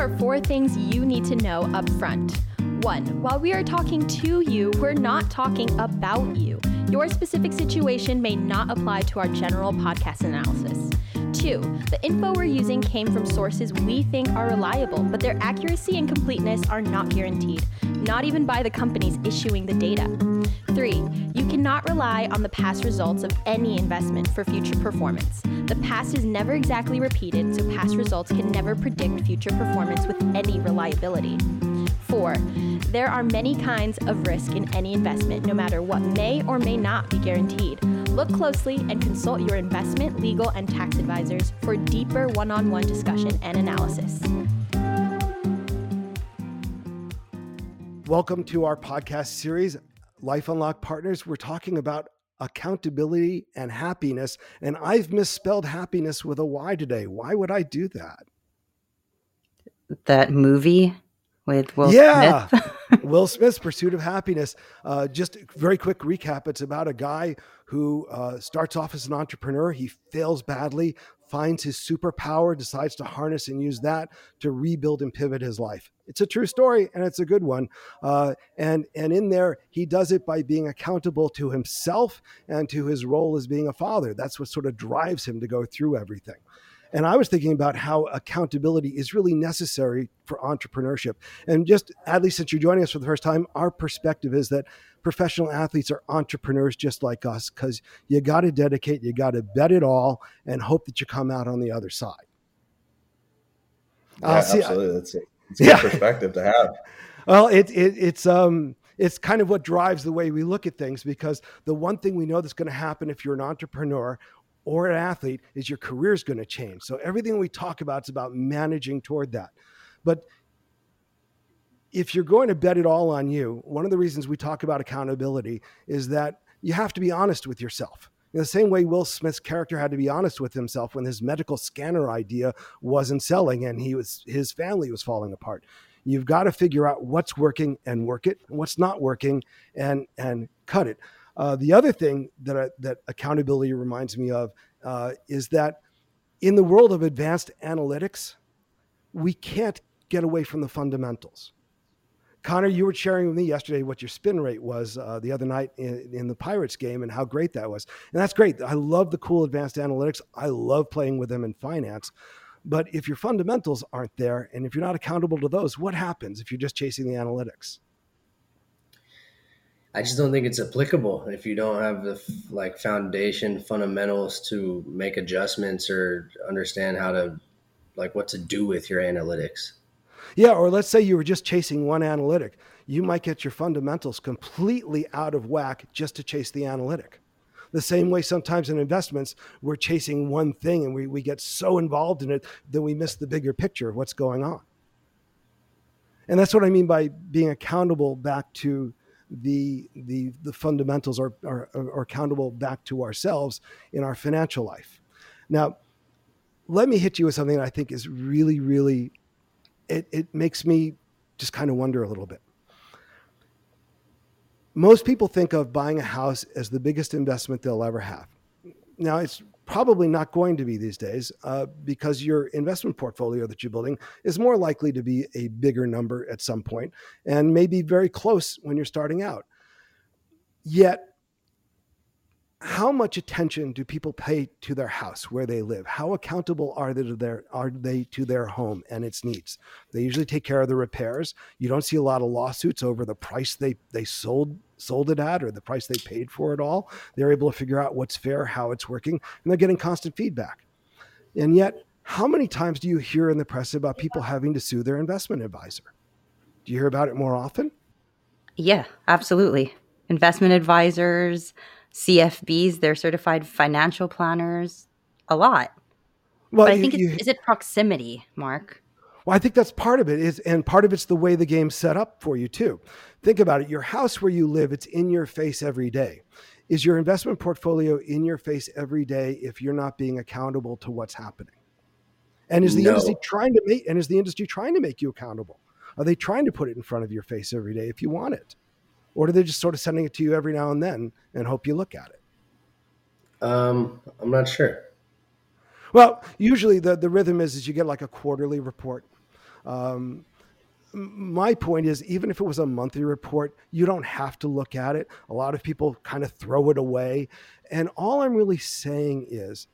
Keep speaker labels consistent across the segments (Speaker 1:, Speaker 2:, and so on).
Speaker 1: are four things you need to know up front. One, while we are talking to you, we're not talking about you. Your specific situation may not apply to our general podcast analysis. Two, the info we're using came from sources we think are reliable, but their accuracy and completeness are not guaranteed, not even by the companies issuing the data. Three, you cannot rely on the past results of any investment for future performance. The past is never exactly repeated, so past results can never predict future performance with any reliability. Four, there are many kinds of risk in any investment, no matter what may or may not be guaranteed. Look closely and consult your investment, legal, and tax advisors for deeper one on one discussion and analysis.
Speaker 2: Welcome to our podcast series, Life Unlock Partners. We're talking about accountability and happiness. And I've misspelled happiness with a Y today. Why would I do that?
Speaker 3: That movie with Will
Speaker 2: yeah.
Speaker 3: Smith.
Speaker 2: Will Smith's Pursuit of Happiness. Uh, just very quick recap. It's about a guy who uh, starts off as an entrepreneur. He fails badly, finds his superpower, decides to harness and use that to rebuild and pivot his life. It's a true story and it's a good one. Uh, and and in there, he does it by being accountable to himself and to his role as being a father. That's what sort of drives him to go through everything. And I was thinking about how accountability is really necessary for entrepreneurship. And just, Adley, since you're joining us for the first time, our perspective is that professional athletes are entrepreneurs just like us because you got to dedicate, you got to bet it all, and hope that you come out on the other side.
Speaker 4: Yeah, uh, absolutely. That's a, it's a yeah. perspective to have.
Speaker 2: Well, it, it, it's um, it's kind of what drives the way we look at things because the one thing we know that's going to happen if you're an entrepreneur or an athlete is your career is going to change. So everything we talk about is about managing toward that. But if you're going to bet it all on you, one of the reasons we talk about accountability is that you have to be honest with yourself. In the same way Will Smith's character had to be honest with himself when his medical scanner idea wasn't selling and he was his family was falling apart. You've got to figure out what's working and work it, what's not working and and cut it. Uh, the other thing that I, that accountability reminds me of uh, is that in the world of advanced analytics, we can't get away from the fundamentals. Connor, you were sharing with me yesterday what your spin rate was uh, the other night in, in, the Pirates game and how great that was. And that's great. I love the cool advanced analytics. I love playing with them in finance. But if your fundamentals aren't there and if you're not accountable to those, what happens if you're just chasing the analytics?
Speaker 5: I just don't think it's applicable if you don't have the like foundation fundamentals to make adjustments or understand how to like what to do with your analytics.
Speaker 2: Yeah, or let's say you were just chasing one analytic. You might get your fundamentals completely out of whack just to chase the analytic. The same way sometimes in investments, we're chasing one thing and we, we get so involved in it that we miss the bigger picture of what's going on. And that's what I mean by being accountable back to the the the fundamentals are, are, are accountable back to ourselves in our financial life. Now, let me hit you with something that I think is really, really it, it makes me just kind of wonder a little bit. Most people think of buying a house as the biggest investment they'll ever have. Now, it's probably not going to be these days uh, because your investment portfolio that you're building is more likely to be a bigger number at some point and maybe very close when you're starting out. Yet, how much attention do people pay to their house where they live? How accountable are they to their are they to their home and its needs? They usually take care of the repairs. You don't see a lot of lawsuits over the price they they sold sold it at or the price they paid for it all they're able to figure out what's fair how it's working and they're getting constant feedback and yet how many times do you hear in the press about people having to sue their investment advisor do you hear about it more often
Speaker 3: yeah absolutely investment advisors CFPs, they're certified financial planners, a lot. Well, but I think you, is it proximity, Mark?
Speaker 2: Well, I think that's part of it is, and part of it's the way the game's set up for you too. Think about it. Your house where you live, it's in your face every day. Is your investment portfolio in your face every day if you're not being accountable to what's happening? And is the no. industry trying to make and is the industry trying to make you accountable? Are they trying to put it in front of your face every day if you want it? or are they just sort of sending it to you every now and then and hope you look at it?
Speaker 5: Um, I'm not sure.
Speaker 2: Well, usually the, the rhythm is is you get like a quarterly report. Um, my point is even if it was a monthly report you don't have to look at it. A lot of people kind of throw it away. And all i'm really saying is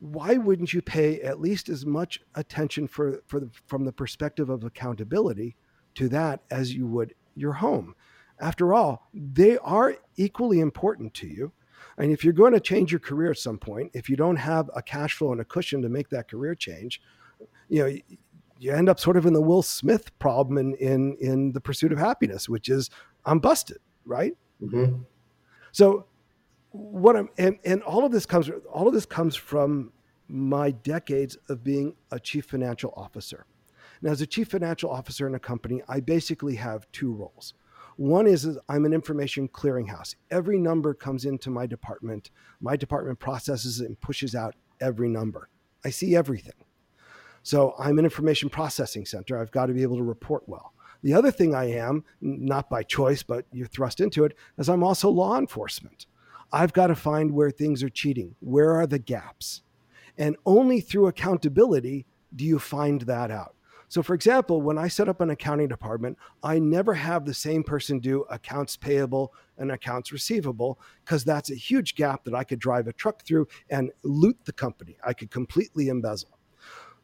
Speaker 2: why wouldn't you pay at least as much attention for, for the, from the perspective of accountability to that as you would your home? After all they are equally important to you. And if you're going to change your career at some point if you don't have a cash flow and a cushion to make that career change you know you end up sort of in the Will Smith problem in in in the pursuit of happiness, which is I'm busted, right? Mm-hmm. So what I'm and, and all of this comes all of this comes from my decades of being a chief financial officer. Now, as a chief financial officer in a company, I basically have two roles. One is, is I'm an information clearinghouse. Every number comes into my department. My department processes and pushes out every number. I see everything. So I'm an information processing center. I've got to be able to report well. The other thing I am, not by choice, but you're thrust into it, is I'm also law enforcement. I've got to find where things are cheating. Where are the gaps? And only through accountability do you find that out. So, for example, when I set up an accounting department, I never have the same person do accounts payable and accounts receivable because that's a huge gap that I could drive a truck through and loot the company. I could completely embezzle.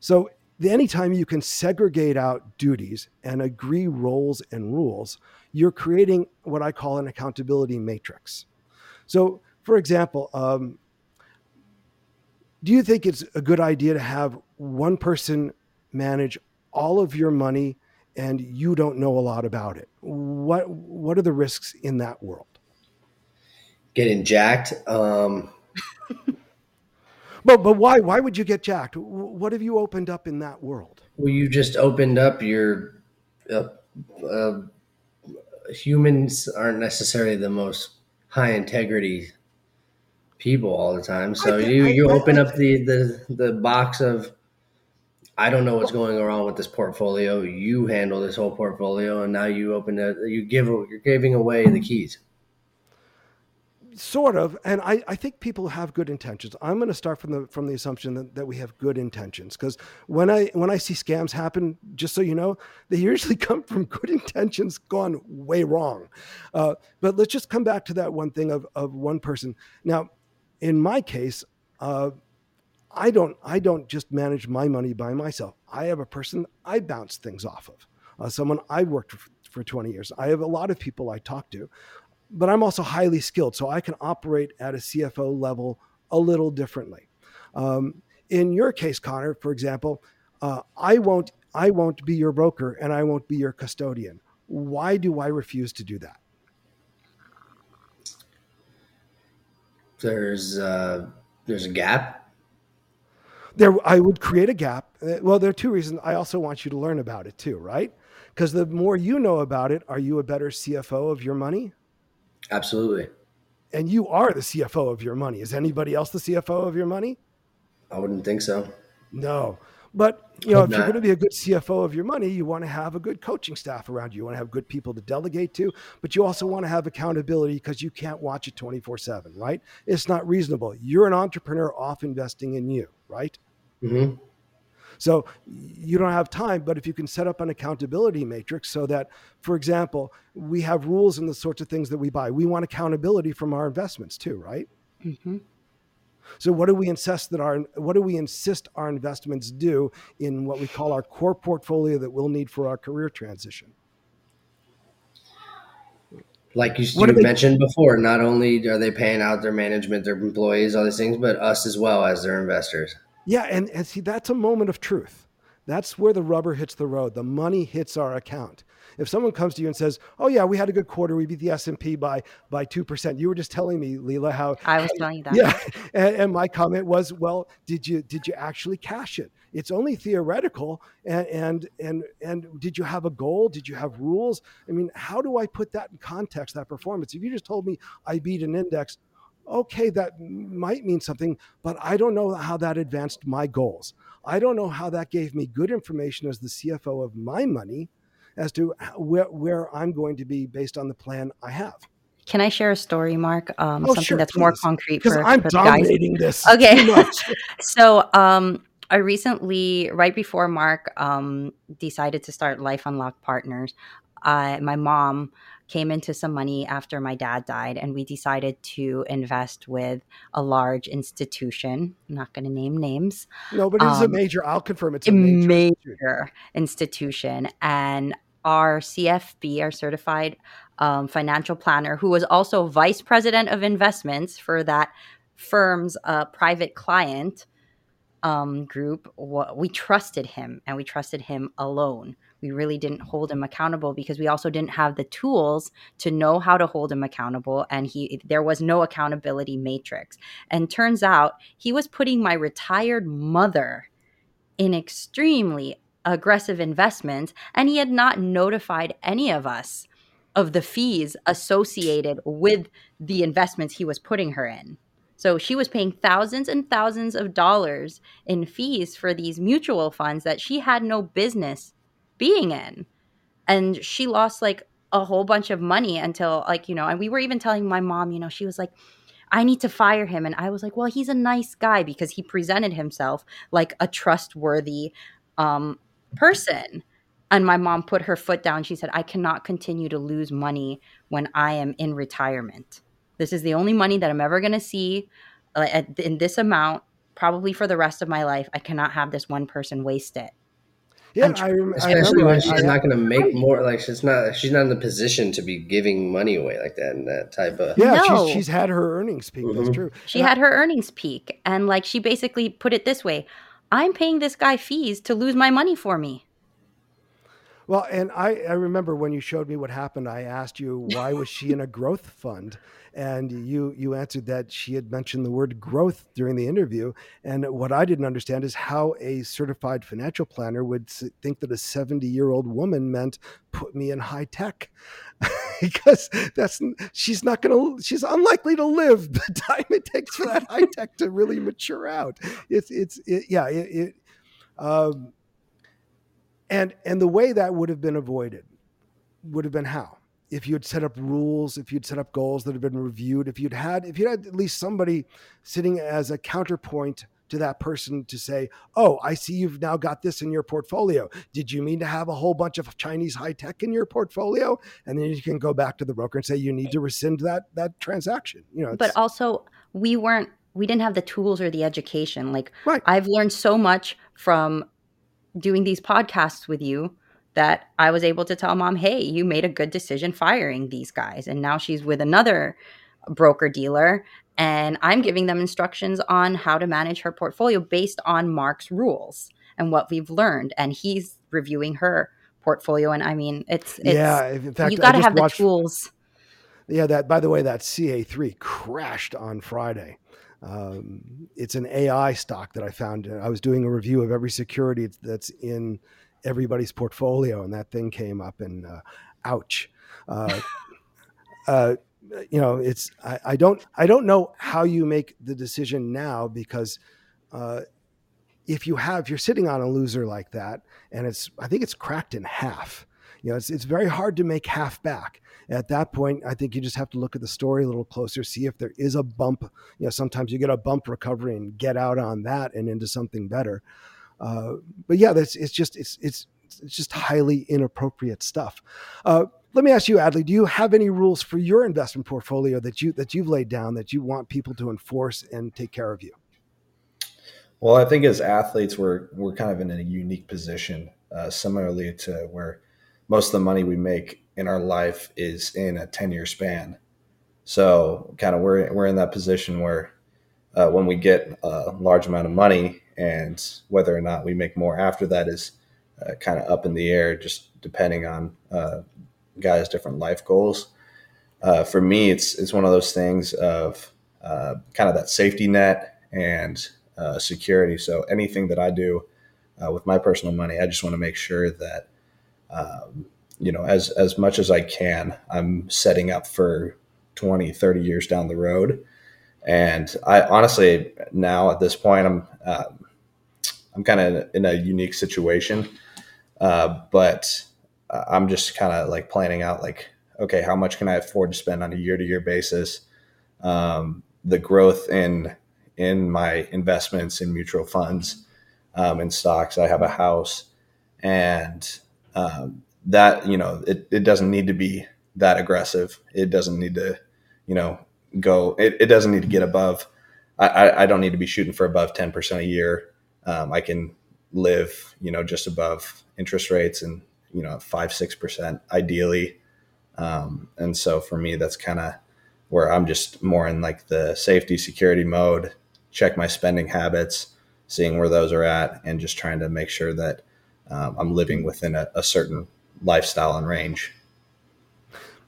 Speaker 2: So anytime you can segregate out duties and agree roles and rules, you're creating what I call an accountability matrix. So, for example, um, do you think it's a good idea to have one person manage all of your money and you don't know a lot about it? What What are the risks in that world?
Speaker 5: Getting jacked. Um,
Speaker 2: But but why why would you get jacked? What have you opened up in that world?
Speaker 5: Well, you just opened up your. Uh, uh, humans aren't necessarily the most high integrity people all the time. So you you I, open I, up the the the box of. I don't know what's going on with this portfolio. You handle this whole portfolio, and now you open it. You give you're giving away the keys
Speaker 2: sort of and I, I think people have good intentions. I'm going to start from the from the assumption that, that we have good intentions because when i when i see scams happen just so you know they usually come from good intentions gone way wrong. Uh, but let's just come back to that one thing of, of one person. Now in my case uh, i don't i don't just manage my money by myself. I have a person i bounce things off of. Uh, someone i worked for, for 20 years. I have a lot of people i talk to but I'm also highly skilled, so I can operate at a CFO level a little differently. Um, in your case, Connor, for example, uh, I won't I won't be your broker and I won't be your custodian. Why do I refuse to do that?
Speaker 5: There's uh, there's a gap.
Speaker 2: There, I would create a gap. Uh, well, there are two reasons. I also want you to learn about it too, right? Because the more you know about it, are you a better CFO of your money?
Speaker 5: Absolutely.
Speaker 2: And you are the CFO of your money. Is anybody else the CFO of your money?
Speaker 5: I wouldn't think so.
Speaker 2: No. But you know, if you're going to be a good CFO of your money, you want to have a good coaching staff around you. You want to have good people to delegate to, but you also want to have accountability because you can't watch it 24/7, right? It's not reasonable. You're an entrepreneur off investing in you, right? Mm-hmm. So you don't have time, but if you can set up an accountability matrix so that, for example, we have rules and the sorts of things that we buy. We want accountability from our investments too, right? Mm-hmm. So what do we insist that our what do we insist our investments do in what we call our core portfolio that we'll need for our career transition?
Speaker 5: Like you, you mentioned before, not only are they paying out their management, their employees, all these things, but us as well as their investors.
Speaker 2: Yeah, and, and see, that's a moment of truth. That's where the rubber hits the road. The money hits our account. If someone comes to you and says, "Oh yeah, we had a good quarter. We beat the S and P by by two percent," you were just telling me, Leela, how
Speaker 3: I was telling you that.
Speaker 2: Yeah, and, and, my comment was, "Well, did you did you actually cash it? It's only theoretical, and and and and did you have a goal? Did you have rules? I mean, how do I put that in context? That performance? If you just told me I beat an index, okay, that might mean something, but I don't know how that advanced my goals. I don't know how that gave me good information as the CFO of my money as to where, where I'm going to be based on the plan I have.
Speaker 3: Can I share a story, Mark? Um, oh, something sure, that's please. more concrete
Speaker 2: for, I'm for dominating this.
Speaker 3: Okay. so, um, I recently, right before Mark um, decided to start Life Unlock Partners, uh, my mom came into some money after my dad died, and we decided to invest with a large institution. I'm not going to name names.
Speaker 2: No, but it's um, a major. I'll confirm it's a major,
Speaker 3: major institution. And our CFP, our certified um, financial planner, who was also vice president of investments for that firm's uh, private client um, group, we trusted him and we trusted him alone we really didn't hold him accountable because we also didn't have the tools to know how to hold him accountable and he there was no accountability matrix. And turns out he was putting my retired mother in extremely aggressive investments and he had not notified any of us of the fees associated with the investments he was putting her in. So she was paying thousands and thousands of dollars in fees for these mutual funds that she had no business being in. And she lost like a whole bunch of money until like, you know, and we were even telling my mom, you know, she was like, I need to fire him. And I was like, well, he's a nice guy because he presented himself like a trustworthy um, person. And my mom put her foot down. She said, I cannot continue to lose money when I am in retirement. This is the only money that I'm ever going to see uh, in this amount, probably for the rest of my life. I cannot have this one person waste it.
Speaker 5: Yeah, I, especially I when she's I, not going to make more. Like she's not, she's not in the position to be giving money away like that and that type of.
Speaker 2: Yeah, no. she's, she's had her earnings peak. Mm-hmm. That's true.
Speaker 3: She and had her earnings peak, and like she basically put it this way: "I'm paying this guy fees to lose my money for me."
Speaker 2: Well, and I, I remember when you showed me what happened, I asked you why was she in a growth fund, and you you answered that she had mentioned the word growth during the interview. And what I didn't understand is how a certified financial planner would think that a 70 year old woman meant put me in high tech. because that's she's not going to she's unlikely to live the time it takes for that high tech to really mature out it's it's it, yeah it, it um, and and the way that would have been avoided would have been how if you had set up rules, if you'd set up goals that had been reviewed, if you'd had if you had at least somebody sitting as a counterpoint to that person to say, "Oh, I see you've now got this in your portfolio. Did you mean to have a whole bunch of Chinese high tech in your portfolio?" And then you can go back to the broker and say you need to rescind that that transaction. You know,
Speaker 3: but also we weren't we didn't have the tools or the education. Like right. I've learned so much from doing these podcasts with you that I was able to tell mom, hey, you made a good decision firing these guys. And now she's with another broker dealer. And I'm giving them instructions on how to manage her portfolio based on Mark's rules and what we've learned. And he's reviewing her portfolio. And I mean, it's, it's yeah, in fact, you got to have watched, the tools.
Speaker 2: Yeah, that by the way, that CA3 crashed on Friday. Um, it's an AI stock that I found. I was doing a review of every security that's in everybody's portfolio, and that thing came up, and uh, ouch. Uh, uh, you know, it's I, I, don't I don't know how you make the decision now because uh, if you have if you're sitting on a loser like that, and it's I think it's cracked in half. You know, it's it's very hard to make half back. At that point, I think you just have to look at the story a little closer, see if there is a bump. You know, sometimes you get a bump recovery and get out on that and into something better. Uh, but yeah, that's it's just it's it's it's just highly inappropriate stuff. Uh, let me ask you, Adley, do you have any rules for your investment portfolio that you that you've laid down that you want people to enforce and take care of you?
Speaker 4: Well, I think as athletes, we're we're kind of in a unique position, uh, similarly to where most of the money we make in our life is in a ten year span. So, kind of we're we're in that position where uh, when we get a large amount of money, and whether or not we make more after that is uh, kind of up in the air, just depending on uh, guys' different life goals. Uh, for me, it's it's one of those things of uh, kind of that safety net and uh, security. So anything that I do with my personal money, I just want to make sure that um, you know as as much as I can, I'm setting up for 20, 30 years down the road. And I honestly now at this point, I'm um, I'm kind of in a unique situation, uh, but I'm just kind of like planning out like, okay, how much can I afford to spend on a year to year basis? Um, the growth in in my investments in mutual funds um, in stocks. I have a house, and um, that you know it, it doesn't need to be that aggressive. It doesn't need to you know go. It, it doesn't need to get above. I, I don't need to be shooting for above ten percent a year. Um, I can live you know just above interest rates and you know five six percent ideally. Um, and so for me, that's kind of where I'm just more in like the safety security mode. Check my spending habits seeing where those are at, and just trying to make sure that um, I'm living within a, a, certain lifestyle and range.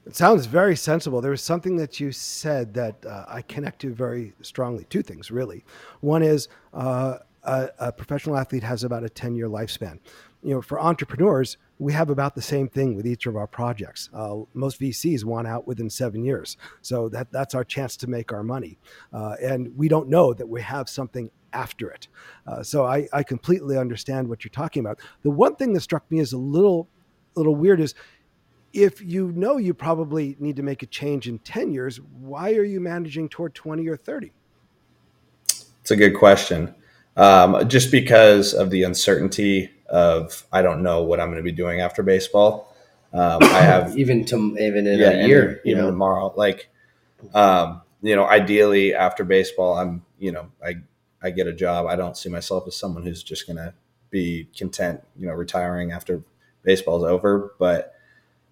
Speaker 2: It sounds very sensible. There was something that you said that uh, I connect to very strongly. Two things, really. One is uh, a, a professional athlete has about a 10 year lifespan. You know, for entrepreneurs, we have about the same thing with each of our projects. Uh, most VCs want out within seven years, so that that's our chance to make our money, uh, and we don't know that we have something after it. Uh, so I, I completely understand what you're talking about. The one thing that struck me as a little, little weird is if you know you probably need to make a change in 10 years, why are you managing toward 20 or 30?
Speaker 4: It's a good question. Um, just because of the uncertainty of I don't know what I'm going to be doing after baseball. Um, I have
Speaker 5: even to even in yeah, a year,
Speaker 4: even know? tomorrow. Like, um, you know, ideally after baseball, I'm you know I I get a job. I don't see myself as someone who's just going to be content, you know, retiring after baseball's over. But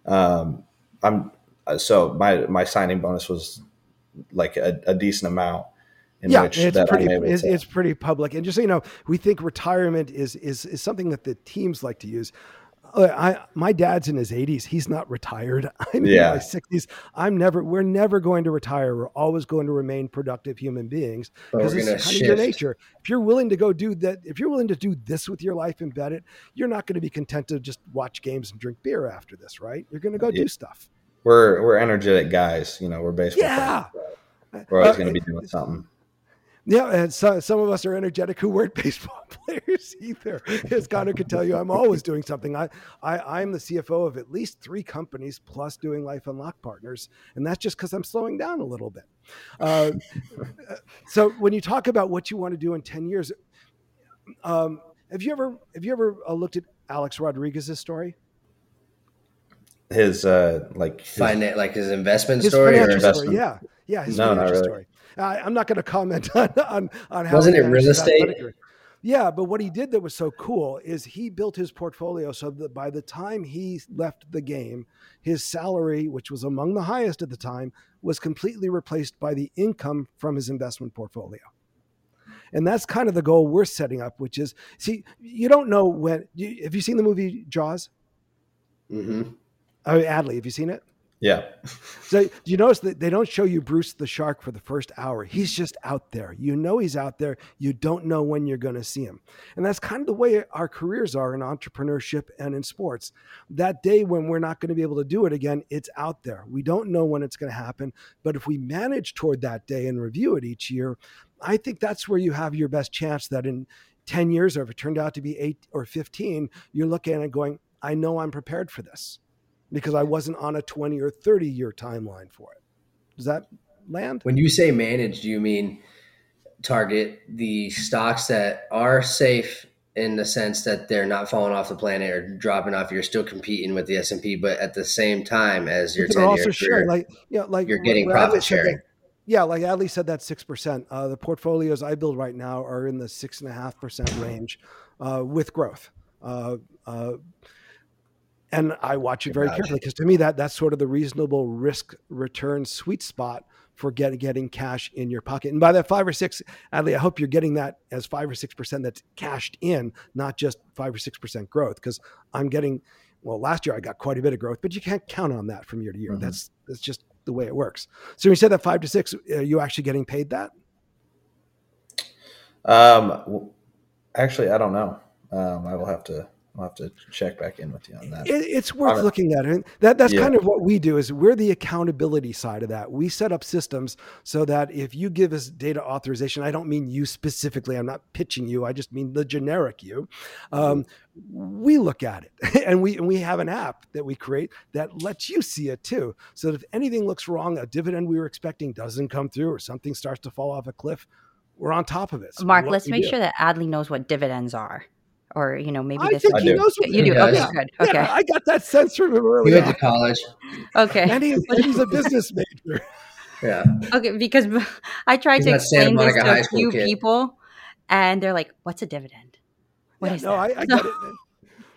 Speaker 4: um, I'm so my my signing bonus was like a, a decent amount.
Speaker 2: yeah, it's pretty it's, it's, pretty public. And just so you know, we think retirement is is is something that the teams like to use. I, my dad's in his 80s. He's not retired. I'm yeah. in my 60s. I'm never. We're never going to retire. We're always going to remain productive human beings because it's kind shift. of your nature. If you're willing to go do that, if you're willing to do this with your life, embed it, you're not going to be content to just watch games and drink beer after this, right? You're going to go yeah. do stuff.
Speaker 4: We're we're energetic guys. You know, we're baseball. Yeah. We're always uh, going to be doing something.
Speaker 2: Yeah, and so, some of us are energetic who weren't baseball players either. As Connor could tell you, I'm always doing something. I, I I'm the CFO of at least three companies plus doing Life Unlock Partners, and that's just because I'm slowing down a little bit. Uh, so when you talk about what you want to do in ten years, um, have you ever have you ever uh, looked at Alex Rodriguez's story?
Speaker 4: His uh, like
Speaker 5: his, Finan- like his investment his story or investment? Story,
Speaker 2: yeah, yeah, his no, financial really. story. I, am not going to comment on on, on how
Speaker 5: wasn't it real estate?
Speaker 2: Yeah, but what he did that was so cool is he built his portfolio so that by the time he left the game, his salary, which was among the highest at the time, was completely replaced by the income from his investment portfolio. And that's kind of the goal we're setting up, which is see, you don't know when. You, have you seen the movie Jaws?
Speaker 5: Mm-hmm.
Speaker 2: Oh, Adley, have you seen it?
Speaker 4: Yeah.
Speaker 2: so you notice that they don't show you Bruce the shark for the first hour. He's just out there. You know he's out there. You don't know when you're going to see him. And that's kind of the way our careers are in entrepreneurship and in sports. That day when we're not going to be able to do it again, it's out there. We don't know when it's going to happen, but if we manage toward that day and review it each year, I think that's where you have your best chance that in 10 years or if it turned out to be 8 or 15, you're looking at it going, I know I'm prepared for this because I wasn't on a 20 or 30 year timeline for it. Does that land?
Speaker 5: When you say manage, do you mean target the stocks that are safe in the sense that they're not falling off the planet or dropping off? You're still competing with the S and P, but at the same time as your 10 also share,
Speaker 2: like yeah, like
Speaker 5: you're getting profit sharing.
Speaker 2: yeah, like Adley said, that six percent. Uh, the portfolios I build right now are in the six and a half percent range, uh, with growth. Uh, uh and I watch it very carefully because to me that that's sort of the reasonable risk return sweet spot for getting getting cash in your pocket. And by that five or six, Adley, I hope you're getting that as five or six percent that's cashed in, not just five or six percent growth. Because I'm getting, well, last year I got quite a bit of growth, but you can't count on that from year to year. Mm-hmm. That's that's just the way it works. So when you said that five to six, are you actually getting paid that?
Speaker 4: Um, actually, I don't know. Um, I will have to I'll have to check back in with you on that.
Speaker 2: It, it's worth looking at it. That that's yeah. kind of what we do. Is we're the accountability side of that. We set up systems so that if you give us data authorization, I don't mean you specifically. I'm not pitching you. I just mean the generic you. Um, we look at it, and we and we have an app that we create that lets you see it too. So that if anything looks wrong, a dividend we were expecting doesn't come through, or something starts to fall off a cliff, we're on top of it.
Speaker 3: So Mark, let's make do. sure that Adley knows what dividends are. Or you know maybe
Speaker 2: I
Speaker 3: this.
Speaker 2: Think he knows what
Speaker 3: you do. Okay, yeah. good. Okay,
Speaker 2: yeah, I got that sense from him earlier.
Speaker 5: He went to college.
Speaker 3: Okay,
Speaker 2: and he's, he's a business major.
Speaker 5: Yeah.
Speaker 3: Okay, because I tried he's to explain this to a few kid. people, and they're like, "What's a dividend?
Speaker 2: What yeah, is no, that?" I, I get it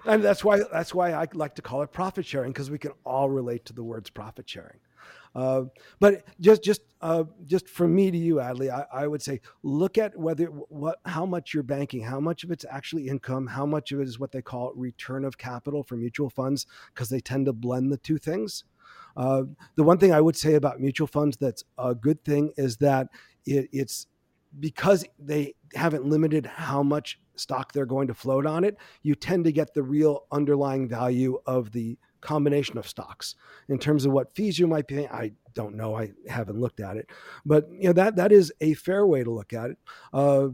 Speaker 2: and that's why that's why I like to call it profit sharing because we can all relate to the words profit sharing. Uh, but just just uh, just from me to you, Adley, I, I, would say look at whether what how much you're banking, how much of it's actually income, how much of it is what they call return of capital for mutual funds because they tend to blend the two things. Uh, the one thing I would say about mutual funds that's a good thing is that it, it's because they haven't limited how much stock they're going to float on it, you tend to get the real underlying value of the combination of stocks. In terms of what fees you might be paying, I don't know. I haven't looked at it, but you know that that is a fair way to look at it. Uh,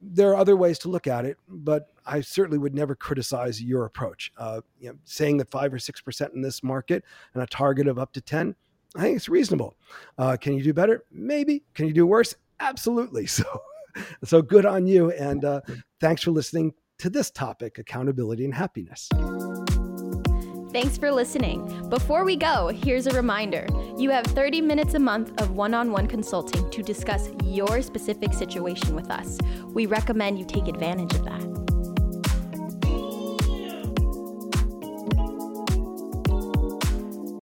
Speaker 2: there are other ways to look at it, but I certainly would never criticize your approach. Uh, you know, saying that five or six percent in this market and a target of up to ten, I think it's reasonable. Uh, can you do better? Maybe. Can you do worse? Absolutely. So so good on you. And uh, thanks for listening to this topic accountability and happiness.
Speaker 1: Thanks for listening. Before we go, here's a reminder you have 30 minutes a month of one on one consulting to discuss your specific situation with us. We recommend you take advantage of that.